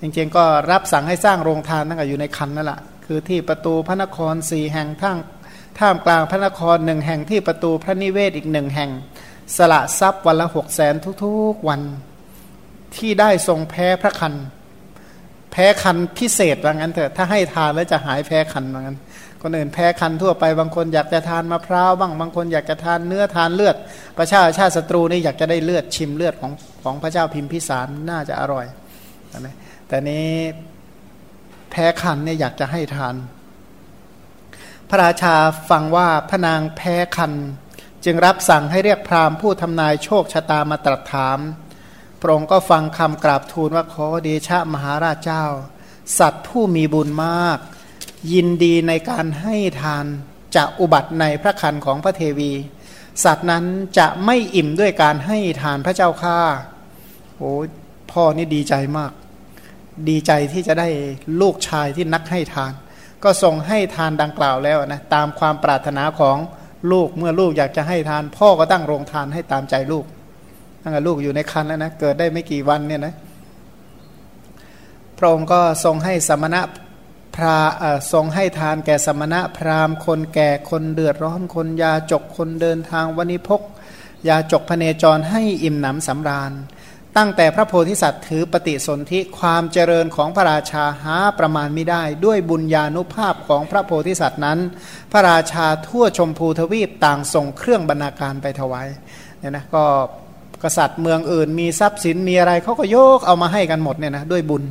จริงๆก็รับสั่งให้สร้างโรงทานตั้งแต่อยู่ในคันนั่นแหละคือที่ประตูพระนครสี่แห่งทั้งท่ามกลางพระนครหนึ่งแห่งที่ประตูพระนิเวศอีกหนึ่งแห่ง สละทรัพย์วันละหกแสนทุกๆวัน ที่ได้ทรงแพ้พระคันแพ้คันพิเศษว่างั้นเถอะถ้าให้ทานแล้วจะหายแพ้คันว่างั้น คนอื่นแพ้คันทั่วไปบางคนอยากจะทานมะพร้าวบ้างบางคนอยากจะทานเนื้อทานเลือด ประชาชาติศัตรูนี่อยากจะได้เลือดชิมเลือดของของพระเจ้าพิมพิสารน่าจะอร่อยนะ แต่นี้แพ้คันเนี่ยอยากจะให้ทาน พระราชาฟังว่าพระนางแพ้คัน จึงรับสั่งให้เรียกพราหมณ์ผู้ทำนายโชคชะตามาตรัสถาม พระองค์ก็ฟังคำกราบทูลว่าขอเดชะมหาราชเจ้า สัตว์ผู้มีบุญมาก ยินดีในการให้ทานจะอุบัติในพระคันของพระเทวี สัตว์นั้นจะไม่อิ่มด้วยการให้ทานพระเจ้าข้าโอ้พ่อนี่ดีใจมาก ดีใจที่จะได้ลูกชายที่นักให้ทาน ก็ส่งให้ทานดังกล่าวแล้วนะตามความปรารถนาของลูกเมื่อลูกอยากจะให้ทาน พ่อก็ตั้งโรงทานให้ตามใจลูกตั้งแต่ลูกอยู่ในคันแล้วนะเกิดได้ไม่กี่วันเนี่ยนะพระองค์ก็ทรงให้สมณะพระทรงให้ทานแก่สมณะพราหมณ์ คนแก่คนเดือดร้อนคนยาจกคนเดินทางวันิพกยาจกพเนจรให้อิ่มหนำสำราญ ตั้งแต่พระโพธิสัตว์ถือปฏิสนธิความเจริญของพระราชาหาประมาณไม่ได้ ด้วยบุญญาณุภาพของพระโพธิสัตว์นั้น พระราชาทั่วชมพูทวีปต่างส่งเครื่องบรรณาการไปถวายเนี่ยนะก็กษัตริย์เมืองอื่น มีทรัพย์สินมีอะไรเขาก็โยกเอามาให้กันหมดเนี่ยนะด้วยบุญ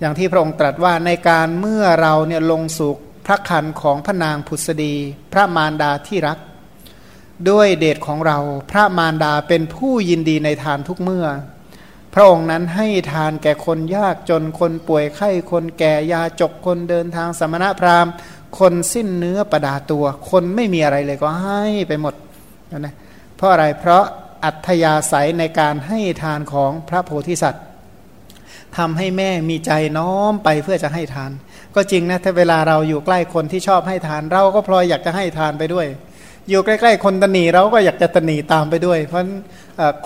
อย่างที่พระองค์ตรัสว่าในการเมื่อเราเนี่ยลงสู่พระคันของพระนางพุทธดี พระมารดาที่รัก ด้วยเดชของเรา พระมารดาเป็นผู้ยินดีในทานทุกเมื่อ พระองค์นั้นให้ทานแก่คนยากจนคนป่วยไข้คนแก่ยาจกคนเดินทางสมณพราหมณ์ คนสิ้นเนื้อประดาตัว คนไม่มีอะไรเลยก็ให้ไปหมดนะเพราะอะไรเพราะอัธยาศัยในการให้ทานของพระโพธิสัตว์ทำให้แม่มีใจน้อมไปเพื่อจะให้ทาน ก็จริงนะถ้าเวลาเราอยู่ใกล้คนที่ชอบให้ทาน เราก็พลอยอยากจะให้ทานไปด้วย อยู่ใกล้ๆ คนตนีเราก็อยากจะตนีตามไปด้วย เพราะ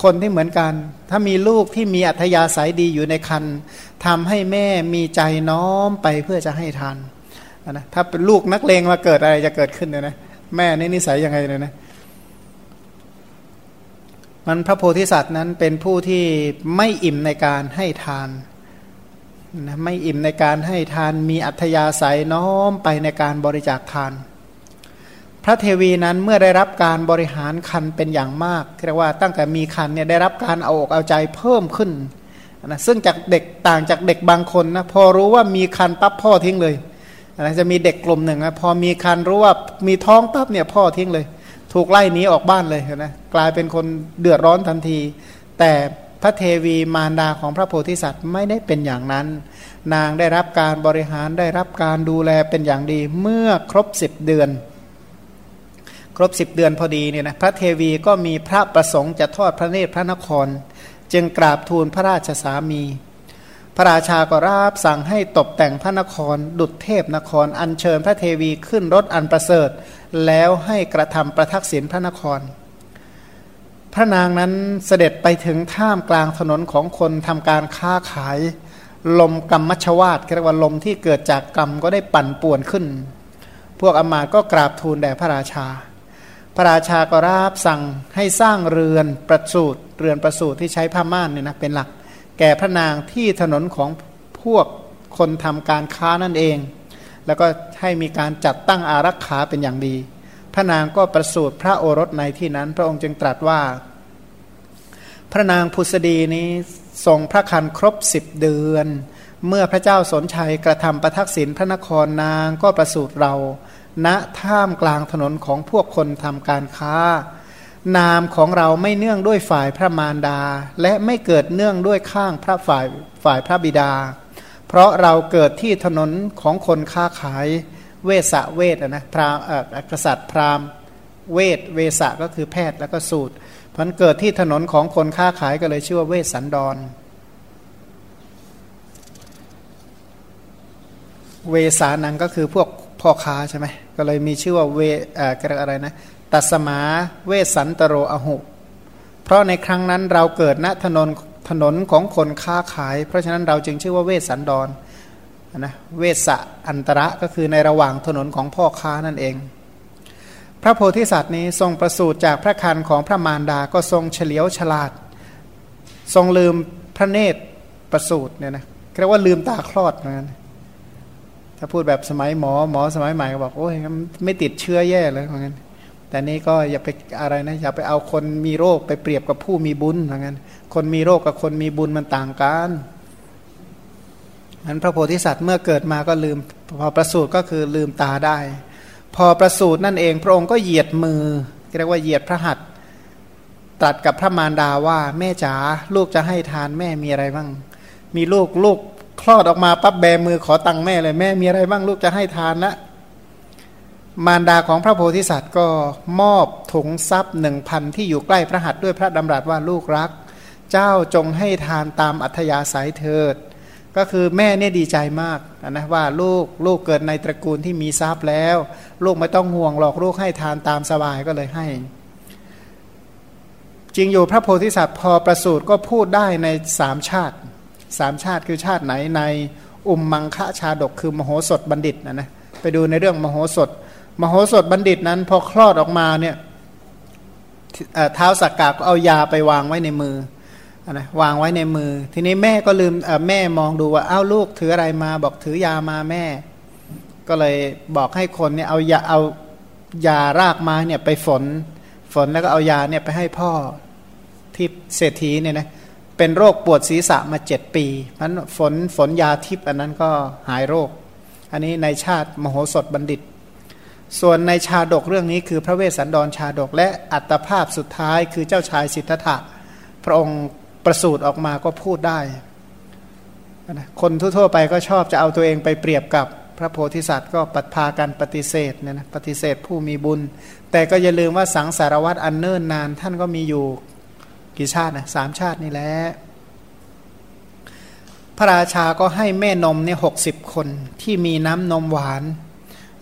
คนที่เหมือนกัน ถ้ามีลูกที่มีอัธยาศัยดีอยู่ในคันทำให้แม่มีใจน้อมไปเพื่อจะให้ทานนะถ้าเป็นลูกนักเลงมาเกิดอะไรจะเกิดขึ้นเนี่ยนะแม่นี่นิสัยยังไงเลยนะมันพระโพธิสัตว์นั้นเป็นผู้ที่ไม่อิ่มในการให้ทานนะไม่อิ่มในการให้ทานมีอัธยาศัยน้อมไปในการบริจาคทาน พระเทวีนั้นเมื่อได้รับการบริหารคันเป็นอย่างมากเรียกว่าตั้งแต่มีคันเนี่ยได้รับการเอาอกเอาใจเพิ่มขึ้นนะซึ่งจากเด็กต่างจากเด็กบางคนนะพอรู้ว่ามีคันปั๊บพ่อทิ้งเลยนะจะมีเด็กกลุ่มหนึ่งนะพอมีคันรู้ว่ามีท้องปั๊บเนี่ยพ่อทิ้งเลย ถูกไล่หนีออกบ้านเลยนะกลายเป็นคนเดือดร้อนทันที แต่พระเทวีมารดาของพระโพธิสัตว์ไม่ได้เป็นอย่างนั้น นางได้รับการบริหารได้รับการดูแลเป็นอย่างดีเมื่อครบสิบเดือน ครบสิบเดือนพอดีเนี่ยนะพระเทวีก็มีพระประสงค์จะทอดพระเนตรพระนคร จึงกราบทูลพระราชสามี พระราชาก็ราบสั่งให้ตกแต่งพระนคร ดุจเทพนคร อัญเชิญพระเทวีขึ้นรถอันประเสริฐ แล้วให้กระทำประทักษิณพระนคร พระนางนั้นเสด็จไปถึงท่ามกลางถนนของคนทำการค้าขาย ลมกรรมมัชวาตเรียกว่าลมที่เกิดจากกรรมก็ได้ปั่นป่วนขึ้น พวกอมาตก็กราบทูลแด่พระราชา พระราชาก็ราบสั่งให้สร้างเรือนประสูตรเรือนประสูตรที่ใช้ผ้าม่านเนี่ยนะเป็นหลัก แก่พระนางที่ถนนของพวกคนทำการค้านั่นเอง แล้วก็ให้มีการจัดตั้งอารักขาเป็นอย่างดี พระนางก็ประสูติพระโอรสในที่นั้น พระองค์จึงตรัสว่า พระนางพุษดีนี้ทรงพระคันครบสิบเดือน เมื่อพระเจ้าสนชัยกระทำประทักษิณพระนครนางก็ประสูติเรา ณท่ามกลางถนนของพวกคนทำการค้า นามของเราไม่เนื่องด้วยฝ่ายพระมารดา และไม่เกิดเนื่องด้วยข้างพระฝ่ายฝ่ายพระบิดา เพราะเราเกิดที่ถนนของคนค้าขายเวสะเวทนะพราหมกษัตริย์พราหมณ์เวทเวสะก็คือแพทย์แล้วก็สูตรพันเกิดที่ถนนของคนค้าขายก็เลยชื่อว่าเวสสันดร เวสานังก็คือพวกพ่อค้าใช่ไหม ก็เลยมีชื่อว่าเวเอ่ออะไรนะตัสมาเวสันตโรอหุ เพราะในครั้งนั้นเราเกิดณถนนถนนของคนค้าขาย เพราะฉะนั้นเราจึงชื่อว่าเวสสันดรนะเวสะอันตระก็คือในระหว่างถนนของพ่อค้านั่นเอง พระโพธิสัตว์นี้ทรงประสูติจากพระคันของพระมารดาก็ทรงเฉลียวฉลาด ทรงลืมพระเนตรประสูติเนี่ยนะเรียกว่าลืมตาคลอดเหมือนกัน ถ้าพูดแบบสมัยหมอหมอสมัยใหม่ก็บอกโอ้ยไม่ติดเชื้อแย่เลยเหมือนกันแต่นี่ก็อย่าไปอะไรนะอย่าไปเอาคนมีโรคไปเปรียบกับผู้มีบุญเหมือนกันคนมีโรคกับคนมีบุญมันต่างกันนั้นพระโพธิสัตว์เมื่อเกิดมาก็ลืมพอประสูติก็คือลืมตาได้ พอประสูตินั่นเองพระองค์ก็เหยียดมือเรียกว่าเหยียดพระหัตถ์ตัดกับพระมารดาว่าแม่จ๋าลูกจะให้ทานแม่มีอะไรบ้าง มีลูกลูก คลอดออกมาปั๊บแบมือขอตังค์แม่เลยแม่มีอะไรบ้างลูกจะให้ทานละมารดาของพระโพธิสัตว์ก็มอบถุงทรัพย์หนึ่งพันที่อยู่ใกล้พระหัตถ์ด้วยพระดำรัสว่าลูกรัก เจ้าจงให้ทานตามอัธยาศัยเถิด ก็คือแม่เนี่ยดีใจมากนะว่าลูกลูกเกิดในตระกูลที่มีทรัพย์แล้ว ลูกไม่ต้องห่วงหรอกลูกให้ทานตามสบายก็เลยให้ จริงอยู่พระโพธิสัตว์พอประสูติก็พูดได้ในสามชาติ สามชาติคือชาติไหนในอุมมังคะชาดกคือมโหสถบัณฑิตนะนะไปดูในเรื่องมโหสถ มโหสถบัณฑิตนั้น พอคลอดออกมาเนี่ยเท้าสักกาก็เอายาไปวางไว้ในมือนะวางไว้ในมือ ทีนี้แม่ก็ลืมแม่มองดูว่าอ้าวลูกถืออะไรมา บอกถือยามาแม่ ก็เลยบอกให้คนเนี่ยเอายาเอายารากไม้เนี่ยไปฝน ฝนแล้วก็เอายาเนี่ยไปให้พ่อที่เศรษฐีเนี่ยนะเป็นโรคปวดศีรษะมาเจ็ดปีมันฝนฝนยาทิพย์อันนั้นก็หายโรค อันนี้ในชาติมโหสถบัณฑิต ส่วนในชาดกเรื่องนี้คือพระเวสสันดรชาดกและอัตภาพสุดท้ายคือเจ้าชายสิทธัตถะพระองค์ประสูติออกมาก็พูดได้ คนทั่ว ๆ ไปก็ชอบจะเอาตัวเองไปเปรียบกับพระโพธิสัตว์ก็ปัดพากันปฏิเสธเนี่ยนะปฏิเสธผู้มีบุญ แต่ก็อย่าลืมว่าสังสารวัตรอันเนิ่นนาน ท่านก็มีอยู่ กี่ชาตินะสามชาตินี่แหละพระราชาก็ให้แม่นมเนี่ยหกสิบคนที่มีน้ำนมหวาน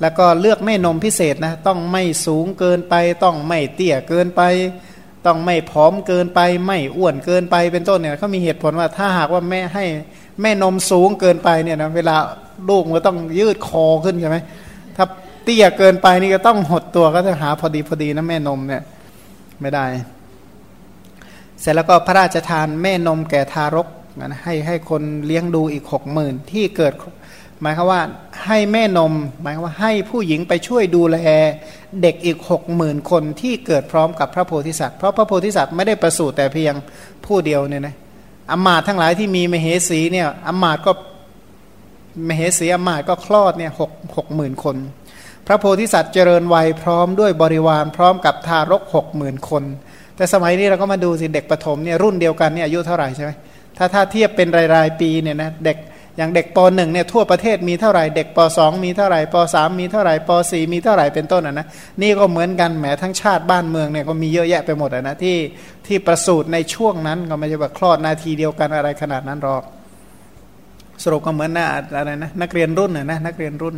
แล้วก็เลือกแม่นมพิเศษนะต้องไม่สูงเกินไป ต้องไม่เตี้ยเกินไป ต้องไม่ผอมเกินไป ไม่อ้วนเกินไปเป็นต้นเนี่ยเขามีเหตุผลว่าถ้าหากว่าแม่ให้แม่นมสูงเกินไปเนี่ยนะเวลาลูกมันต้องยืดคอขึ้นใช่ไหมถ้าเตี้ยเกินไปนี่ก็ต้องหดตัวก็จะหาพอดีพอดีนะแม่นมเนี่ยไม่ได้ เสร็จแล้วก็พระราชทานแม่นมแก่ทารกนะให้ให้คนเลี้ยงดูอีกหกหมื่นที่เกิดหมายความว่าให้แม่นม หมายความว่าให้ผู้หญิงไปช่วยดูแลเด็กอีกหกหมื่นคนที่เกิดพร้อมกับพระโพธิสัตว์เพราะพระโพธิสัตว์ไม่ได้ประสูติแต่เพียงผู้เดียวเนี่ยนะอมาตทั้งหลายที่มีมเหสีเนี่ยอมาตก็มเหสีอมาตก็คลอดเนี่ยหกหกหมื่นคน พระโพธิสัตว์เจริญวัยพร้อมด้วยบริวารพร้อมกับทารกหกหมื่นคน แต่สมัยนี้เราก็มาดูสิเด็กประถมเนี่ยรุ่นเดียวกันเนี่ยอายุเท่าไหร่ใช่ไหมถ้าถ้าเทียบเป็นรายๆปีเนี่ยนะเด็กอย่างเด็กปหนึ่งเนี่ยทั่วประเทศมีเท่าไหร่เด็กปสองมีเท่าไหร่ปสามมีเท่าไหร่ปสี่มีเท่าไหร่เป็นต้นอะนะนี่ก็เหมือนกันแหมทั้งชาติบ้านเมืองเนี่ยก็มีเยอะแยะไปหมดอะนะที่ที่ประสูติในช่วงนั้นก็ไม่ใช่ว่าคลอดนาทีเดียวกันอะไรขนาดนั้นหรอก สรุปก็เหมือนนะอะไรนะนักเรียนรุ่นน่ะนะนักเรียนรุ่น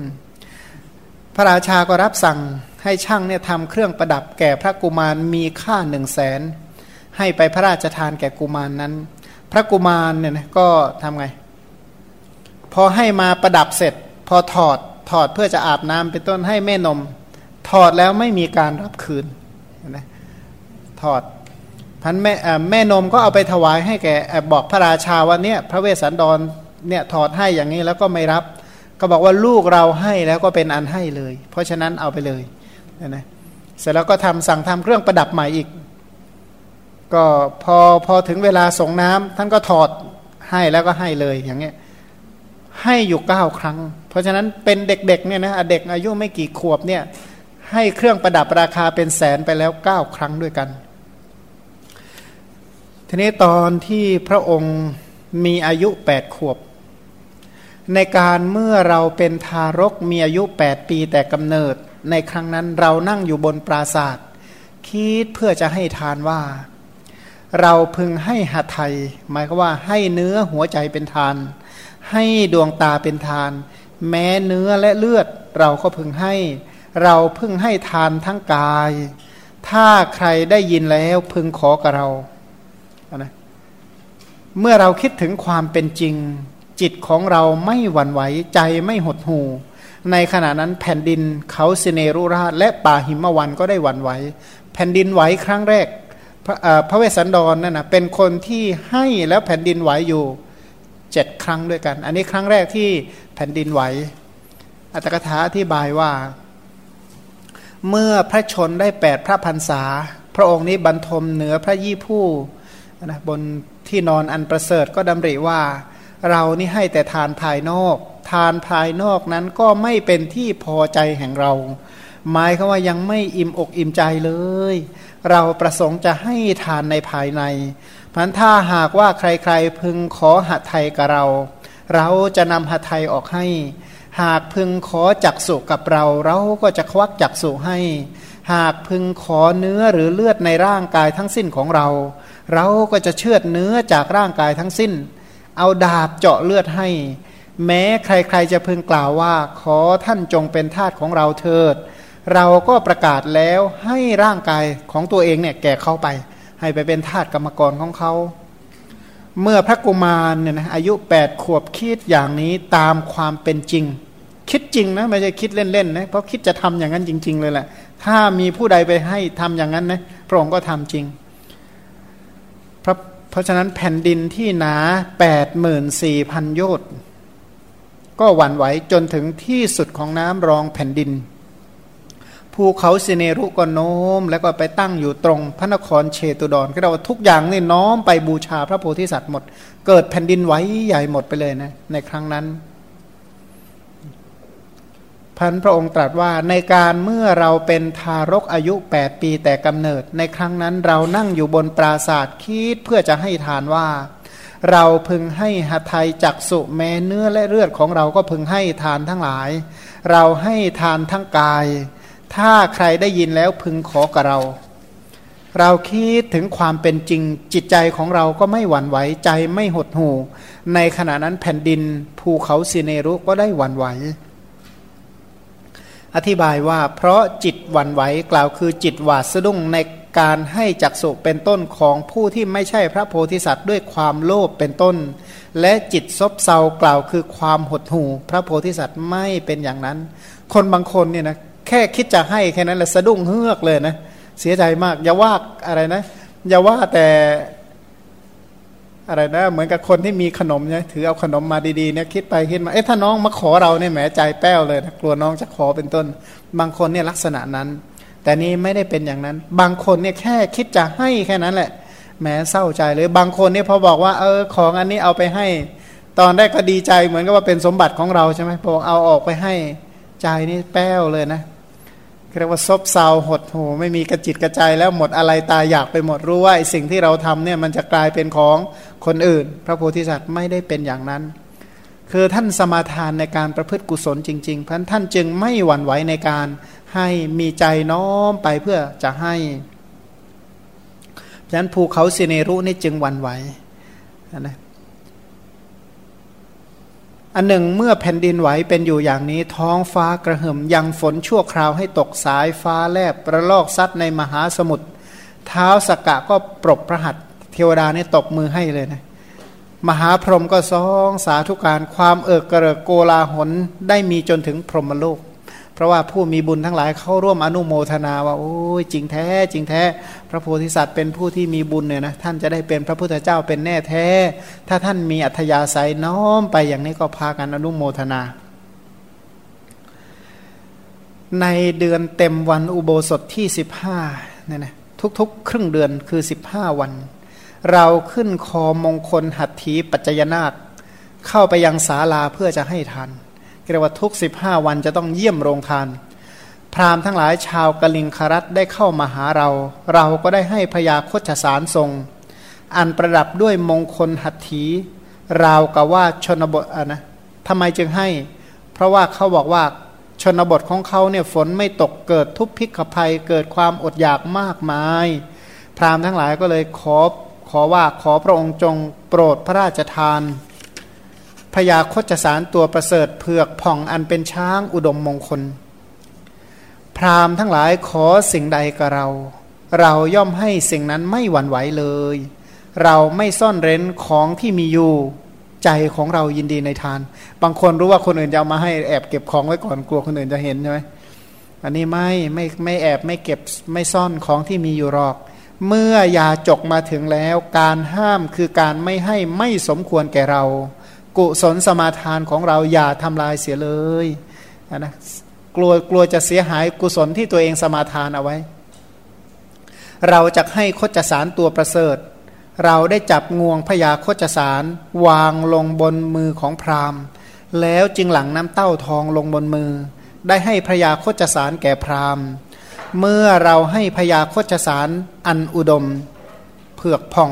พระราชาก็รับสั่ง ให้ช่างเนี่ยทำเครื่องประดับแก่พระกุมารมีค่าหนึ่งแสนให้ไปพระราชทานแก่กุมารนนั้น พระกุมารเนี่ยนะก็ทำไง พอให้มาประดับเสร็จ พอถอดถอดเพื่อจะอาบน้ำเป็นต้นให้แม่นม ถอดแล้วไม่มีการรับคืนนะถอดพันแม่แม่นมก็เอาไปถวายให้แกบอกพระราชาว่าเนี่ยพระเวสสันดรเนี่ยถอดให้อย่างนี้แล้วก็ไม่รับ ก็บอกว่าลูกเราให้แล้วก็เป็นอันให้เลย เพราะฉะนั้นเอาไปเลย นะเสร็จแล้วก็ทำสั่งทำเครื่องประดับใหม่อีก ก็พอพอถึงเวลาส่งน้ำท่านก็ถอดให้แล้วก็ให้เลยอย่างเงี้ยให้อยู่เก้าครั้ง เพราะฉะนั้นเป็นเด็กๆเนี่ยนะเด็กอายุไม่กี่ขวบเนี่ยให้เครื่องประดับราคาเป็นแสนไปแล้วเก้าครั้งด้วยกัน ทีนี้ตอนที่พระองค์มีอายุแปดขวบ ในการเมื่อเราเป็นทารกมีอายุแปดปีแต่กำเนิด ในครั้งนั้นเรานั่งอยู่บนปราศาสตร์คิดเพื่อจะให้ทานว่า เราพึงให้หัตไทยหมายก็ว่าให้เนื้อหัวใจเป็นทาน ให้ดวงตาเป็นทาน แม้เนื้อและเลือดเราก็พึงให้ เราพึงให้ทานทั้งกาย ถ้าใครได้ยินแล้วพึงขอกับเรานะเมื่อเราคิดถึงความเป็นจริง จิตของเราไม่หวั่นไหวใจไม่หดหู่ ในขณะนั้นแผ่นดินเขาสิเนรุราช และป่าหิมวันก็ได้หวั่นไหวแผ่นดินไหวครั้งแรกพระพระเวสสันดรนั่นนะเป็นคนที่ให้แล้วแผ่นดินไหวอยู่เจ็ดครั้งด้วยกัน อันนี้ครั้งแรกที่แผ่นดินไหว อัตถกถาอธิบายว่า เมื่อพระชนได้แปดพระพันษา พระองค์นี้บรรทมเหนือพระยี่ผู้นะบนที่นอนอันประเสริฐก็ดำริว่า เรานี่ให้แต่ทานภายนอก ทานภายนอกนั้นก็ไม่เป็นที่พอใจแห่งเรา หมายคือว่ายังไม่อิ่มอกอิ่มใจเลย เราประสงค์จะให้ทานในภายในพันถ้าหากว่าใครๆพึงขอหัตไทยกับเรา เราจะนำหัตไทยออกให้ หากพึงขอจักสุกับเรา เราก็จะควักจักสุให้ หากพึงขอเนื้อหรือเลือดในร่างกายทั้งสิ้นของเรา เราก็จะเชือดเนื้อจากร่างกายทั้งสิ้น เอาดาบเจาะเลือดให้ แม้ใครๆจะพึงกล่าวว่า ขอท่านจงเป็นทาสของเราเถิด เราก็ประกาศแล้วให้ร่างกายของตัวเองเนี่ยแก่เข้าไป ให้ไปเป็นทาสกรรมกรของเขา เมื่อพระกุมารเนี่ยนะอายุแปดขวบคิดอย่างนี้ตามความเป็นจริง คิดจริงนะไม่ใช่คิดเล่นๆนะเพราะคิดจะทำอย่างนั้นจริง ๆ เลยแหละถ้ามีผู้ใดไปให้ทำอย่างนั้นนะพระองค์ก็ทำจริงเพราะเพราะฉะนั้นแผ่นดินที่หนาแปดหมื่นสี่พันโยชน์ ก็หวั่นไหวจนถึงที่สุดของน้ำรองแผ่นดิน ภูเขาสิเนรุก็โน้ม แล้วก็ไปตั้งอยู่ตรงพระนครเชตุดรก็เราทุกอย่างนี่น้อมไปบูชาพระโพธิสัตว์หมด เกิดแผ่นดินไหวใหญ่หมดไปเลยนะ ในครั้งนั้นพันพระองค์ตรัสว่าในการเมื่อเราเป็นทารกอายุ 8 ปีแต่กำเนิด ในครั้งนั้นเรานั่งอยู่บนปราศาสตร์คิดเพื่อจะให้ทานว่า เราพึงให้หัไทยจักสุแม้เนื้อและเลือดของเราก็พึงให้ทานทั้งหลาย เราให้ทานทั้งกาย ถ้าใครได้ยินแล้วพึงขอกับเรา เราคิดถึงความเป็นจริงจิตใจของเราก็ไม่หวั่นไหวใจไม่หดหู่ ในขณะนั้นแผ่นดินภูเขาสิเนรุก็ได้หวั่นไหวอธิบายว่าเพราะจิตหวั่นไหวกล่าวคือจิตหวาดสะดุ้งใน การให้จักสุเป็นต้นของผู้ที่ไม่ใช่พระโพธิสัตว์ด้วยความโลภเป็นต้น และจิตซบเซากล่าวคือความหดหู่พระโพธิสัตว์ไม่เป็นอย่างนั้น คนบางคนเนี่ยนะแค่คิดจะให้แค่นั้นแหละสะดุ้งเฮือกเลยนะเสียใจมากอย่าว่าอะไรนะอย่าว่าแต่อะไรนะเหมือนกับคนที่มีขนมเนี่ยถือเอาขนมมาดีๆเนี่ยคิดไปคิดมาเอ๊ะถ้าน้องมาขอเราเนี่ยแหมใจแป้วเลยนะกลัวน้องจะขอเป็นต้น บางคนเนี่ยลักษณะนั้น แต่นี้ไม่ได้เป็นอย่างนั้น บางคนเนี่ยแค่คิดจะให้แค่นั้นแหละแหมเศร้าใจเลยบางคนเนี่ยพอบอกว่าเออของอันนี้เอาไปให้ ตอนแรกก็ดีใจเหมือนกับว่าเป็นสมบัติของเราใช่ไหมพอเอาออกไปให้ใจนี่แป้วเลยนะเรียกว่าซบเซาหดหูไม่มีกระจิตกระใจแล้วหมดอะไรตายอยากไปหมดรู้ว่าสิ่งที่เราทำเนี่ยมันจะกลายเป็นของคนอื่น พระโพธิสัตว์ไม่ได้เป็นอย่างนั้น คือท่านสมาทานในการประพฤติกุศลจริงๆเพราะท่านจึงไม่หวั่นไหวในการ ให้มีใจน้อมไปเพื่อจะให้ฉะนั้นภูเขาสิเนรุนี่จึงวันไหวนะอันหนึ่งเมื่อแผ่นดินไหวเป็นอยู่อย่างนี้ ท้องฟ้ากระหึ่มยังฝนชั่วคราวให้ตกสายฟ้าแลบประลอกซัดในมหาสมุทรเท้าสกกะก็ปรบพระหัตเทวดานี่ตกมือให้เลยนะมหาพรหมก็ซองสาธุการความเอิกกระเริกโกลาหลได้มีจนถึงพรหมโลก เพราะว่าผู้มีบุญทั้งหลายเข้าร่วมอนุโมทนาว่าโอ้ยจริงแท้จริงแท้ พระโพธิสัตว์เป็นผู้ที่มีบุญเนี่ยนะท่านจะได้เป็นพระพุทธเจ้าเป็นแน่แท้ ถ้าท่านมีอัธยาศัยน้อมไปอย่างนี้ก็พากันอนุโมทนา ในเดือนเต็มวันอุโบสถที่สิบห้าเนี่ยนะทุกๆ ครึ่งเดือนคือสิบห้าวัน เราขึ้นคอมงคลหัตถีปัจจยนาคเข้าไปยังศาลาเพื่อจะให้ทาน เรียกว่าทุกสิบห้าวันจะต้องเยี่ยมโรงทาน พราหมณ์ทั้งหลายชาวกลิงครัตได้เข้ามาหาเรา เราก็ได้ให้พยาคชสารทรง อันประดับด้วยมงคลหัตถีราวกับว่าชนบทอะนะทำไมจึงให้ เพราะว่าเขาบอกว่าชนบทของเขาเนี่ยฝนไม่ตกเกิดทุพพิกภัยเกิดความอดอยากมากมาย พราหมณ์ทั้งหลายก็เลยขอขอว่าขอพระองค์จงโปรดพระราชทาน พยาคจสารตัวประเสริฐเผือกผ่องอันเป็นช้างอุดมมงคล พราหมณ์ทั้งหลายขอสิ่งใดกับเรา เราย่อมให้สิ่งนั้นไม่หวั่นไหวเลย เราไม่ซ่อนเร้นของที่มีอยู่ ใจของเรายินดีในทาน บางคนรู้ว่าคนอื่นจะเอามาให้แอบเก็บของไว้ก่อนกลัวคนอื่นจะเห็นใช่ไหมอันนี้ไม่ไม่ไม่แอบไม่เก็บไม่ซ่อนของที่มีอยู่หรอก เมื่อยาจกมาถึงแล้ว การห้ามคือการไม่ให้ไม่สมควรแก่เรา กุศลสมาทานของเราอย่าทำลายเสียเลยนะกลัวกลัวจะเสียหายกุศลที่ตัวเองสมาทานเอาไว้ เราจะให้คจสารตัวประเสริฐ เราได้จับงวงพยาคจสารวางลงบนมือของพราหมณ์ แล้วจึงหลังน้ำเต้าทองลงบนมือ ได้ให้พยาคจสารแก่พราหมณ์ เมื่อเราให้พยาคจสารอันอุดม เผือกพอง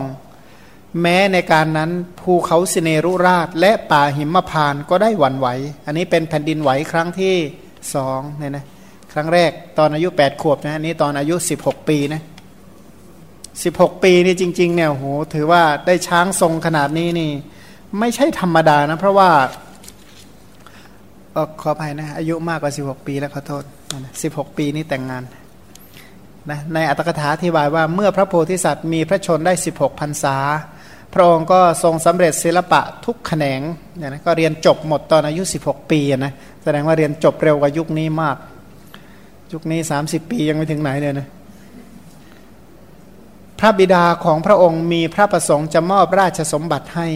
แม้ในการนั้นภูเขาสิเนรุราชและป่าหิมพานก็ได้หวั่นไหว อันนี้เป็นแผ่นดินไหวครั้งที่สองเนี่ยนะครั้งแรกตอนอายุ 8 ขวบนะนี้ตอนอายุ 16 ปีนะ16 ปีนี่จริงๆเนี่ยโหถือว่าได้ช้างทรงขนาดนี้นี่ ไม่ใช่ธรรมดานะ เพราะว่าอขออภัยนะ อายุมากกว่า 16 ปีแล้วขอโทษ 16 ปีนี่แต่งงานนะในอัตถกถาที่บายว่าเมื่อพระโพธิสัตว์มีพระชนได้ 16พรรษา พระองค์ก็ทรงสำเร็จศิลปะทุกแขนงเนี่ยนะก็เรียนจบหมดตอนอายุ 16 ปีนะแสดงว่าเรียนจบเร็วกว่ายุคนี้มาก ยุคนี้สามสิบปียังไม่ถึงไหนเลยนะพระบิดาของพระองค์มีพระประสงค์จะมอบราชสมบัติให้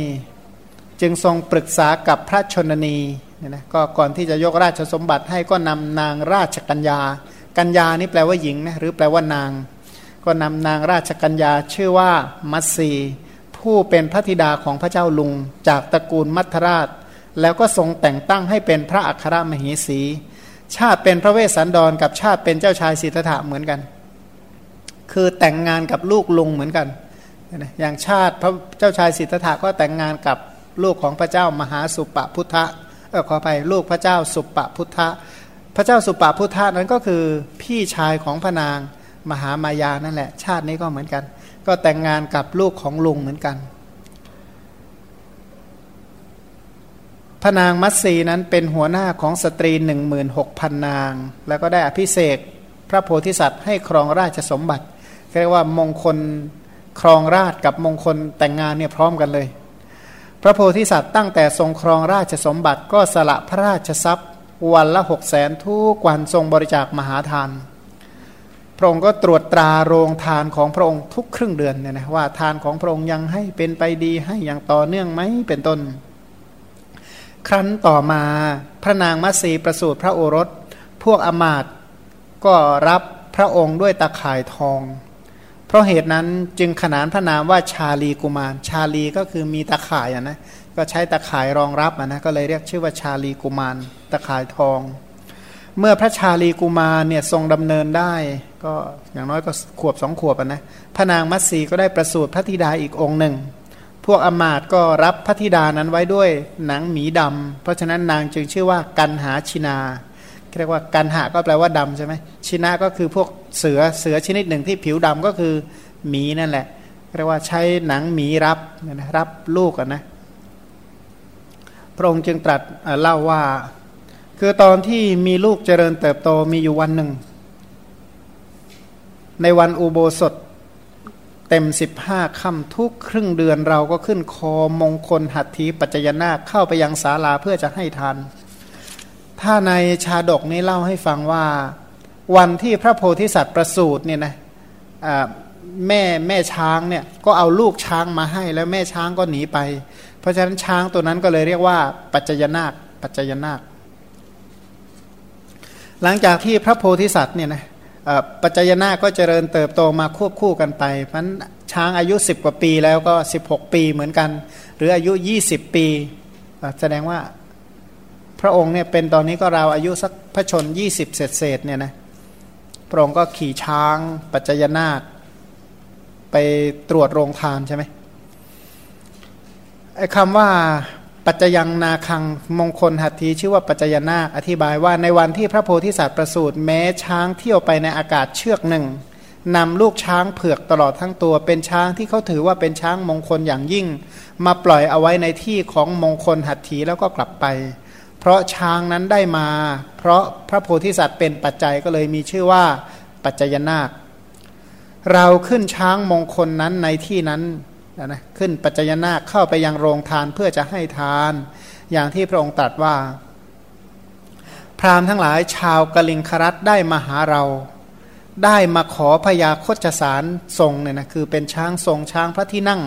จึงทรงปรึกษากับพระชนนีเนี่ยนะก็ก่อนที่จะยกราชสมบัติให้ก็นำนางราชกัญญา กัญญานี่แปลว่าหญิงนะหรือแปลว่านาง ก็นำนางราชกัญญาชื่อว่ามัตสี ผู้เป็นพระธิดาของพระเจ้าลุง จากตระกูลมัทราช แล้วก็ทรงแต่งตั้งให้เป็นพระอัครมเหสี ชาติเป็นพระเวสสันดรกับชาติเป็นเจ้าชายสิทธัตถะเหมือนกัน คือแต่งงานกับลูกลุงเหมือนกัน อย่างชาติพระเจ้าชายสิทธัตถะก็แต่งงานกับลูกของพระเจ้ามหาสุปพุทธะเออขอไปลูกพระเจ้าสุปพุทธะพระเจ้าสุปพุทธะนั้นก็คือพี่ชายของพระนางมหามายานั่นแหละ ชาตินี้ก็เหมือนกัน ก็แต่งงานกับลูกของลุงเหมือนกันพระนางมัตสีนั้นเป็นหัวหน้าของสตรีหนึ่งหมื่นหกพันนาง แล้วก็ได้อภิเษกพระโพธิสัตว์ให้ครองราชสมบัติเรียกว่ามงคลครองราชกับมงคลแต่งงานเนี่ยพร้อมกันเลย พระโพธิสัตว์ตั้งแต่ทรงครองราชสมบัติก็สละพระราชทรัพย์ วันละหกแสนทุกวันทรงบริจาคมหาทาน พระองค์ก็ตรวจตราโรงทานของพระองค์ทุกครึ่งเดือนเนี่ยนะว่าทานของพระองค์ยังให้เป็นไปดีให้อย่างต่อเนื่องไหมเป็นต้น ครั้นต่อมาพระนางมัสีประสูติพระโอรส พวกอมาตก็รับพระองค์ด้วยตะข่ายทอง เพราะเหตุนั้นจึงขนานพระนามว่าชาลีกุมาร ชาลีก็คือมีตะข่ายนะก็ใช้ตะข่ายรองรับนะก็เลยเรียกชื่อว่าชาลีกุมารตะข่ายทอง เมื่อพระชาลีกุมารเนี่ยทรงดำเนินได้ ก็อย่างน้อยก็ขวบสองขวบนะพระนางมัตสีก็ได้ประสูติพระธิดาอีกองค์หนึ่ง พวกอมาตก็รับพระธิดานั้นไว้ด้วยหนังหมีดำเพราะฉะนั้นนางจึงชื่อว่ากันหาชินาเรียกว่ากันหาก็แปลว่าดำใช่ไหมชินาก็คือพวกเสือเสือชนิดหนึ่งที่ผิวดำก็คือหมีนั่นแหละเรียกว่าใช้หนังหมีรับนะรับลูกกันนะพระองค์จึงตรัสเล่าว่า คือตอนที่มีลูกเจริญเติบโตมีอยู่วันหนึ่ง ในวันอุโบสถเต็มสิบห้าค่ำทุกครึ่งเดือนเราก็ขึ้นคอมงคลหัตถีปัจจยนาเข้าไปยังศาลาเพื่อจะให้ทาน ถ้าในชาดกนี้เล่าให้ฟังว่า วันที่พระโพธิสัตว์ประสูติเนี่ยนะแม่แม่ช้างเนี่ยก็เอาลูกช้างมาให้แล้วแม่ช้างก็หนีไป เพราะฉะนั้นช้างตัวนั้นก็เลยเรียกว่า ปัจจยนาคปัจจยนาค หลังจากที่พระโพธิสัตว์เนี่ยนะปัจจยนาก็เจริญเติบโตมาควบคู่กันไปพันช้างอายุ 10 กว่าปีแล้วก็ 16 ปีเหมือนกัน หรืออายุ 20 ปี แสดงว่าพระองค์เนี่ยเป็นตอนนี้ก็เราอายุสักพระชน 20 เศษเศษเนี่ยนะพระองค์ก็ขี่ช้างปัจจยนาไปตรวจโรงทานใช่ไหมไอ้คำว่า ปัจจยังนาคังมงคลหัตถีชื่อว่าปัจจยนาคอธิบายว่าในวันที่พระโพธิสัตว์ประสูติแม้ช้างเที่ยวไปในอากาศเชือกหนึ่งนำลูกช้างเผือกตลอดทั้งตัว เป็นช้างที่เขาถือว่าเป็นช้างมงคลอย่างยิ่ง มาปล่อยเอาไว้ในที่ของมงคลหัตถีแล้วก็กลับไป เพราะช้างนั้นได้มา เพราะพระโพธิสัตว์เป็นปัจจัยก็เลยมีชื่อว่าปัจจยนาค เราขึ้นช้างมงคลนั้นในที่นั้น นะนะขึ้นปัจจยนาคเข้าไปยังโรงทานเพื่อจะให้ทาน อย่างที่พระองค์ตรัสว่า พราหมณ์ทั้งหลายชาวกลิงครัตได้มาหาเรา ได้มาขอพยาคจสารทรงเนี่ยนะคือเป็นช้างทรงช้างพระที่นั่ง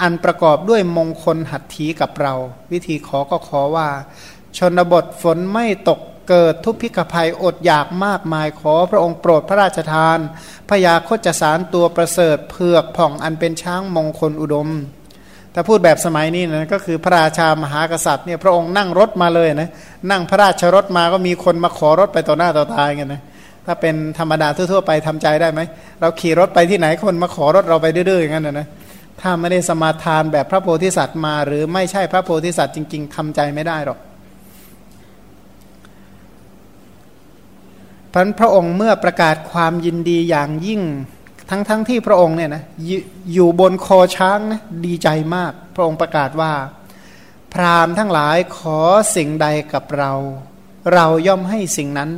อันประกอบด้วยมงคลหัตถีกับเรา วิธีขอก็ขอว่า ชนบทฝนไม่ตก เกิดทุพพิกภัยอดอยากมากมายขอพระองค์โปรดพระราชทานพยาคจสารตัวประเสริฐเผือกผ่องอันเป็นช้างมงคลอุดม ถ้าพูดแบบสมัยนี้นะก็คือพระราชามหากษัตริย์เนี่ยพระองค์นั่งรถมาเลยนะนั่งพระราชรถมาก็มีคนมาขอรถไปต่อหน้าต่อตากันนะถ้าเป็นธรรมดาทั่วๆไปทำใจได้ไหมเราขี่รถไปที่ไหนคนมาขอรถเราไปดื้อๆอย่างนั้นนะถ้าไม่ได้สมาทานแบบพระโพธิสัตว์มา หรือไม่ใช่พระโพธิสัตว์จริง ๆทำใจไม่ได้หรอก พันพระองค์เมื่อประกาศความยินดีอย่างยิ่ง ทั้งๆทที่พระองค์เนี่ยนะยอยู่บนคอช้างนะดีใจมาก พระองค์ประกาศว่า พราหมณ์ทั้งหลายขอสิ่งใดกับเรา เราย่อมให้สิ่งนั้น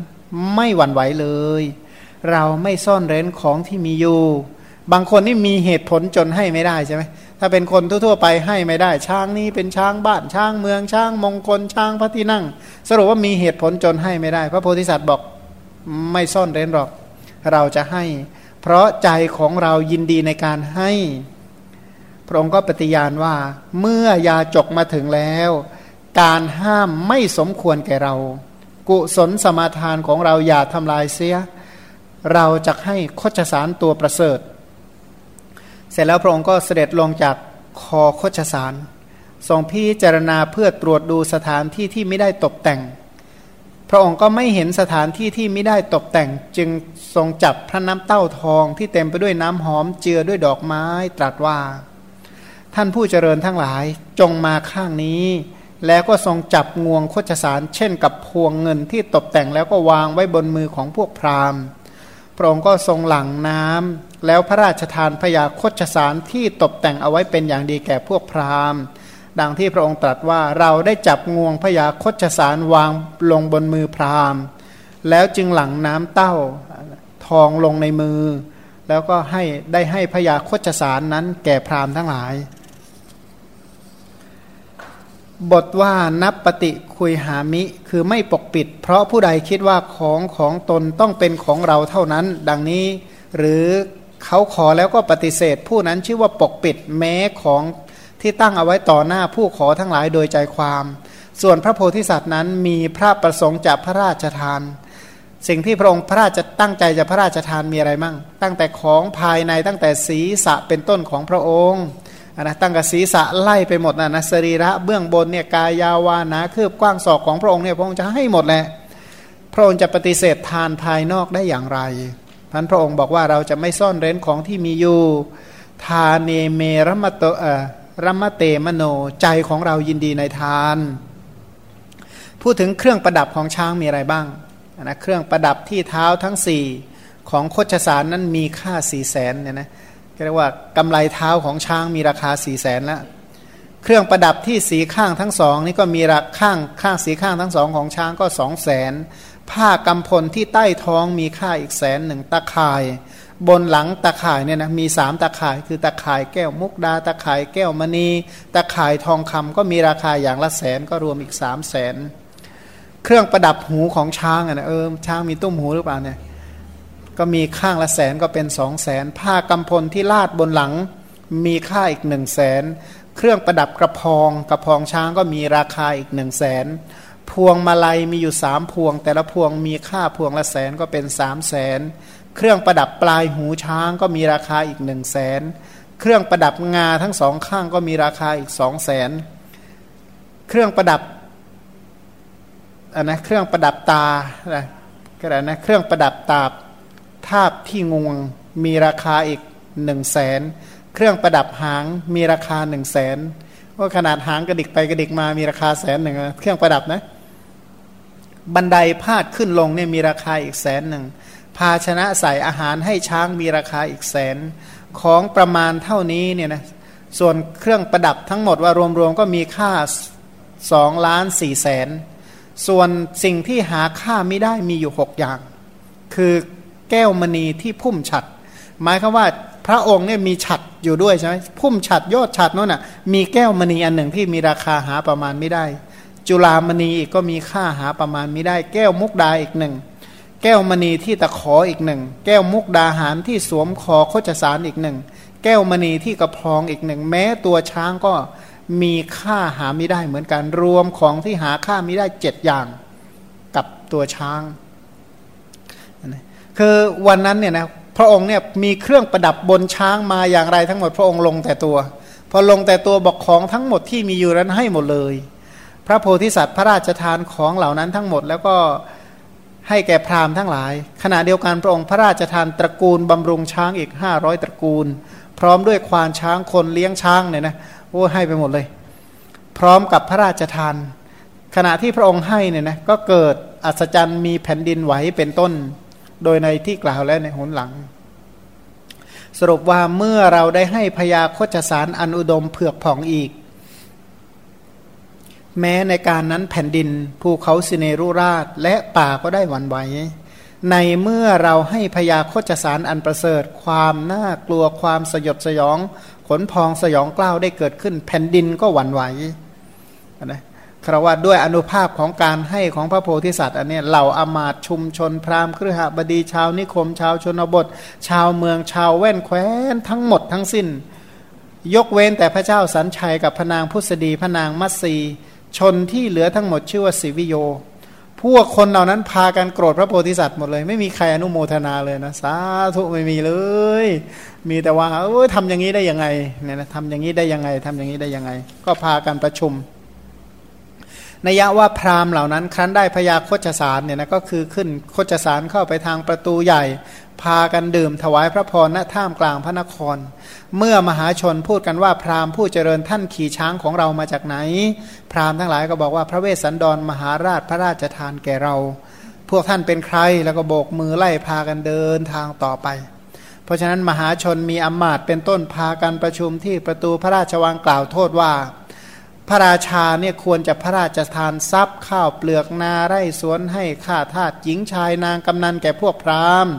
ไม่หวั่นไหวเลย เราไม่ซ่อนเร้นของที่มีอยู่ บางคนนี่มีเหตุผลจนให้ไม่ได้ใช่ไหมถ้าเป็นคนทั่วๆไปให้ไม่ได้ ช้างนี้เป็นช้างบ้านช้างเมืองช้างมงคลช้างพระที่นั่ง สรุปว่ามีเหตุผลจนให้ไม่ได้ พระโพธิสัตว์บอก ไม่ซ่อนเร้นหรอก เราจะให้ เพราะใจของเรายินดีในการให้ พระองค์ก็ปฏิญาณว่า เมื่อยาจกมาถึงแล้ว การห้ามไม่สมควรแก่เรา กุศลสมาทานของเราอย่าทำลายเสีย เราจะให้คชสารตัวประเสริฐ เสร็จแล้วพระองค์ก็เสด็จลงจากคอโคชสารทรงพิจารณาเพื่อตรวจดูสถานที่ที่ไม่ได้ตกแต่ง ระองค์ก็ไม่เห็นสถานที่ที่ไม่ได้ตกแต่งจึงทรงจับพระน้ำเต้าทองที่เต็มไปด้วยน้ำหอมเจือด้วยดอกไม้ตรัสว่า ท่านผู้เจริญทั้งหลายจงมาข้างนี้ แล้วก็ทรงจับงวงโคจสาร เช่นกับพวงเงินที่ตกแต่งแล้วก็วางไว้บนมือของพวกพราหมณ์ พระองค์ก็ทรงหลั่งน้ำแล้วพระราชทานพยาโคจสารที่ตกแต่งเอาไว้เป็นอย่างดีแก่พวกพราหมณ์ ดังที่พระองค์ตรัสว่าเราได้จับงวงพยาคชสารวางลงบนมือพราหมณ์ แล้วจึงหลั่งน้ำเต้าทองลงในมือ แล้วก็ให้ได้ให้พยาคชสารนั้นแก่พราหมณ์ทั้งหลาย บทว่านับปฏิคุยหามิคือไม่ปกปิด เพราะผู้ใดคิดว่าของของตนต้องเป็นของเราเท่านั้น ดังนี้หรือเขาขอแล้วก็ปฏิเสธ ผู้นั้นชื่อว่าปกปิดแม้ของ ที่ตั้งเอาไว้ต่อหน้าผู้ขอทั้งหลายโดยใจความ ส่วนพระโพธิสัตว์นั้นมีพระประสงค์จะพระราชทาน สิ่งที่พระองค์พระราชตั้งใจจะพระราชทานมีอะไรมั่ง ตั้งแต่ของภายในตั้งแต่ศีรษะเป็นต้นของพระองค์นะตั้งแต่ศีรษะไล่ไปหมดนะนะสรีระเบื้องบนเนี่ยกายาวานาคืบกว้างศอกของพระองค์เนี่ยพระองค์จะให้หมดแหละพระองค์จะปฏิเสธทานภายนอกได้อย่างไรพันพระองค์บอกว่าเราจะไม่ซ่อนเร้นของที่มีอยู่ ทานเนเมรมโตเอ รัมเตมโนใจของเรายินดีในทาน พูดถึงเครื่องประดับของช้างมีอะไรบ้างนะเครื่องประดับที่เท้าทั้งสี่ของโคชสารนั้นมีค่าสี่แสนเนี่ยนะเรียกว่ากำไรเท้าของช้างมีราคาสี่แสนล้วเครื่องประดับที่สีข้างทั้งสองนี่ก็มีราข้างข้างสีข้างทั้งสองของช้างก็สองแสนผ้ากำพลที่ใต้ท้องมีค่าอีกแสนหนึ่งตะข่าย บนหลังตะข่ายเนี่ยนะมีสามตะข่ายคือตะข่ายแก้วมุกดา ตะข่ายแก้วมณีตะข่ายทองคำก็มีราคาอย่างละแสนก็รวมอีกสามแสนเครื่องประดับหูของช้างอะนะเออช้างมีตุ้มหูหรือเปล่าเนี่ยก็มีข้างละแสนก็เป็นสองแสนผ้ากำพลที่ลาดบนหลังมีค่าอีกหนึ่งแสนเครื่องประดับกระพองกระพองช้างก็มีราคาอีกหนึ่งแสนพวงมาลัยมีอยู่สามพวง แต่ละพวงมีค่าพวงละแสนก็เป็นสามแสน เครื่องประดับปลายหูช้างก็มีราคาอีกหนึ่งแสนเครื่องประดับงาทั้งสองข้างก็มีราคาอีกสองแสนเครื่องประดับอันนะเครื่องประดับตาอะไรก็ได้นะเครื่องประดับตาทาบที่งวงมีราคาอีกหนึ่งแสนเครื่องประดับหางมีราคาหนึ่งแสนว่าขนาดหางกระดิกไปกระดิกมามีราคาแสนหนึ่งเครื่องประดับนะ บันไดพาดขึ้นลงเนี่ยมีราคาอีกแสนหนึ่ง ภาชนะใส่อาหารให้ช้างมีราคาอีกแสนของประมาณเท่านี้เนี่ยนะส่วนเครื่องประดับทั้งหมดว่ารวมๆก็มีค่าสองล้านสี่แสนส่วนสิ่งที่หาค่าไม่ได้มีอยู่หกอย่าง คือแก้วมณีที่พุ่มฉัด หมายคือว่าพระองค์เนี่ยมีฉัดอยู่ด้วยใช่ไหมพุ่มฉัดยอดฉัดนั่นน่ะมีแก้วมณีอันหนึ่งที่มีราคาหาประมาณไม่ได้ จุลามณีอีกก็มีค่าหาประมาณไม่ได้ แก้วมุกดาอีกหนึ่ง แก้วมณีที่ตะขออีกหนึ่ง แก้วมุกดาหารที่สวมคอโคจสารอีกหนึ่ง แก้วมณีที่กระพรองอีกหนึ่ง แม้ตัวช้างก็มีค่าหาไม่ได้เหมือนกัน รวมของที่หาค่าไม่ได้เจ็ดอย่างกับตัวช้าง คือวันนั้นเนี่ยนะพระองค์เนี่ยมีเครื่องประดับบนช้างมาอย่างไรทั้งหมดพระองค์ลงแต่ตัว พอลงแต่ตัวบอกของทั้งหมดที่มีอยู่นั้นให้หมดเลย พระโพธิสัตว์พระราชทานของเหล่านั้นทั้งหมดแล้วก็ ให้แก่พราหมณ์ทั้งหลาย ขณะเดียวกันพระองค์พระราชทานตระกูลบำรุงช้างอีกห้าร้อยตระกูล พร้อมด้วยควานช้างคนเลี้ยงช้างเนี่ยนะโอ้ให้ไปหมดเลย พร้อมกับพระราชทาน ขณะที่พระองค์ให้เนี่ยนะก็เกิดอัศจรรย์มีแผ่นดินไหวเป็นต้น โดยในที่กล่าวแล้วในหนหลัง สรุปว่าเมื่อเราได้ให้พยาโคจสารอันอุดมเผือกผ่องอีก แม้ในการนั้นแผ่นดินภูเขาสิเนรุราชและป่าก็ได้หวั่นไหว ในเมื่อเราให้พยาโคจสารอันประเสริฐ ความน่ากลัวความสยดสยอง ขนพองสยองกล้าวได้เกิดขึ้น แผ่นดินก็หวั่นไหวนะคราวาด้วยอนุภาพของการให้ของพระโพธิสัตว์อันนี้เหล่าอามาตชุมชนพราหมณ์เครือขบดีชาวนิคม ชาวชนบท ชาวเมืองชาวแว่นแคว้นทั้งหมดทั้งสิ้น ยกเว้นแต่พระเจ้าสันชัยกับพนางพุทธดีพนางมัตสี ชนที่เหลือทั้งหมดชื่อว่าสิวิโย พวกคนเหล่านั้นพากันโกรธพระโพธิสัตว์หมดเลย ไม่มีใครอนุโมทนาเลยนะสาธุไม่มีเลย มีแต่ว่าเออทำอย่างนี้ได้ยังไงเนี่ยนะทำอย่างนี้ได้ยังไงทำอย่างนี้ได้ยังไง ก็พากันประชุม นัยยะว่าพราหมณ์เหล่านั้น ครั้นได้พยาโคจสารเนี่ยนะก็คือขึ้นโคจสารเข้าไปทางประตูใหญ่ พากันดื่มถวายพระพรณท่ามกลางพระนคร เมื่อมหาชนพูดกันว่าพราหมณ์ผู้เจริญท่านขี่ช้างของเรามาจากไหน พราหมณ์ทั้งหลายก็บอกว่าพระเวสสันดรมหาราชพระราชทานแก่เรา พวกท่านเป็นใครแล้วก็โบกมือไล่พากันเดินทางต่อไปเพราะฉะนั้นมหาชนมีอมาตเป็นต้นพากันประชุมที่ประตูพระราชวังกล่าวโทษว่า พระราชาเนี่ยควรจะพระราชทานทรัพย์ข้าวเปลือกนาไร่สวนให้ข้าทาสหญิงชายนางกำนันแก่พวกพราหมณ์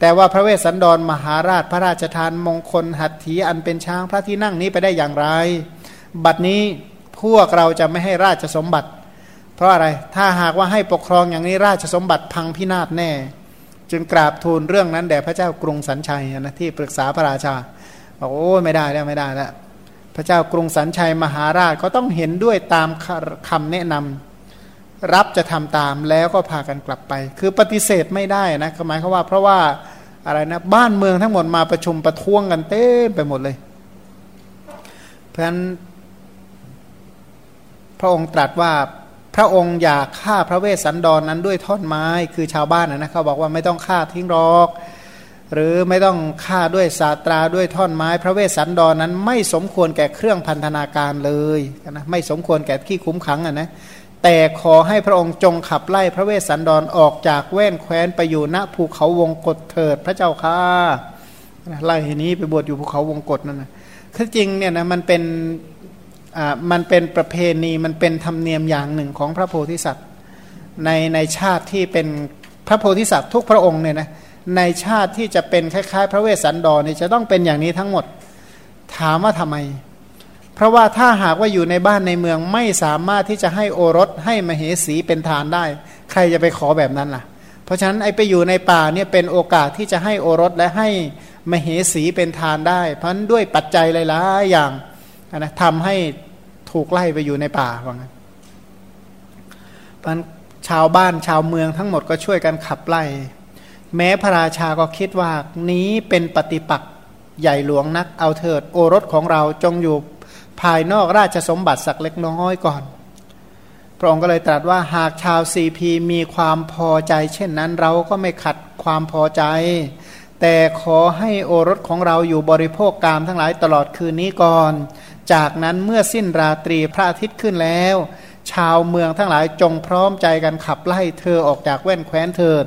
แต่ว่าพระเวสสันดรมหาราชพระราชทานมงคลหัตถีอันเป็นช้างพระที่นั่งนี้ไปได้อย่างไร บัดนี้พวกเราจะไม่ให้ราชสมบัติ เพราะอะไรถ้าหากว่าให้ปกครองอย่างนี้ราชสมบัติพังพินาศแน่ จึงกราบทูลเรื่องนั้นแด่พระเจ้ากรุงสันชัยนะที่ปรึกษาพระราชาบอกโอ้ไม่ได้แล้วไม่ได้แล้ว พระเจ้ากรุงสันชัยมหาราชก็ต้องเห็นด้วยตามคำแนะนำรับจะทำตามแล้วก็พากันกลับไป คือปฏิเสธไม่ได้นะหมายเขาว่าเพราะว่าอะไรนะบ้านเมืองทั้งหมดมาประชุมประท้วงกันเต็มไปหมดเลย เพราะฉะนั้นพระองค์ตรัสว่าพระองค์อยากฆ่าพระเวสสันดรนนั้นด้วยท่อนไม้คือชาวบ้านนะเขาบอกว่าไม่ต้องฆ่าทิ้งรอก หรือไม่ต้องฆ่าด้วยสาตราด้วยท่อนไม้ พระเวสสันดรนนั้น ไม่สมควรแก่เครื่องพันธนาการเลยนะไม่สมควรแก่ที่คุ้มขังอะนะแต่ขอให้พระองค์จงขับไล่พระเวสสันดรออกจากแว่นแคว้นไปอยู่ณภูเขาวงกฏเถิดพระเจ้าค่ะไล่นี้ไปบวชอยู่ภูเขาวงกฏนั่นนะคือจริงเนี่ยนะมันเป็นอ่ามันเป็นประเพณีมันเป็นธรรมเนียมอย่างหนึ่งของพระโพธิสัตว์ ในในชาติที่เป็นพระโพธิสัตว์ทุกพระองค์เนี่ยนะ ในชาติที่จะเป็นคล้ายๆ พระเวสสันดรเนี่ยจะต้องเป็นอย่างนี้ทั้งหมด ถามว่าทำไม เพราะว่าถ้าหากว่าอยู่ในบ้านในเมืองไม่สามารถที่จะให้โอรสให้มเหสีเป็นทานได้ ใครจะไปขอแบบนั้นล่ะ เพราะฉะนั้นไอ้ไปอยู่ในป่าเนี่ยเป็นโอกาสที่จะให้โอรสและให้มเหสีเป็นทานได้ เพราะฉะนั้นด้วยปัจจัยหลายๆอย่างนะทำให้ถูกไล่ไปอยู่ในป่าว่างั้นเพราะชาวบ้านชาวเมืองทั้งหมดก็ช่วยกันขับไล่ แม้พระราชาก็คิดว่านี้เป็นปฏิปักษ์ใหญ่หลวงนัก เอาเถิดโอรสของเราจงอยู่ภายนอกราชสมบัติสักเล็กน้อยก่อน พระองค์ก็เลยตรัสว่าหากชาวซีพีมีความพอใจ เช่นนั้นเราก็ไม่ขัดความพอใจ แต่ขอให้โอรสของเราอยู่บริโภคกามทั้งหลายตลอดคืนนี้ก่อน จากนั้นเมื่อสิ้นราตรีพระอาทิตย์ขึ้นแล้ว ชาวเมืองทั้งหลายจงพร้อมใจกันขับไล่เธอออกจากแว่นแคว้นเถิด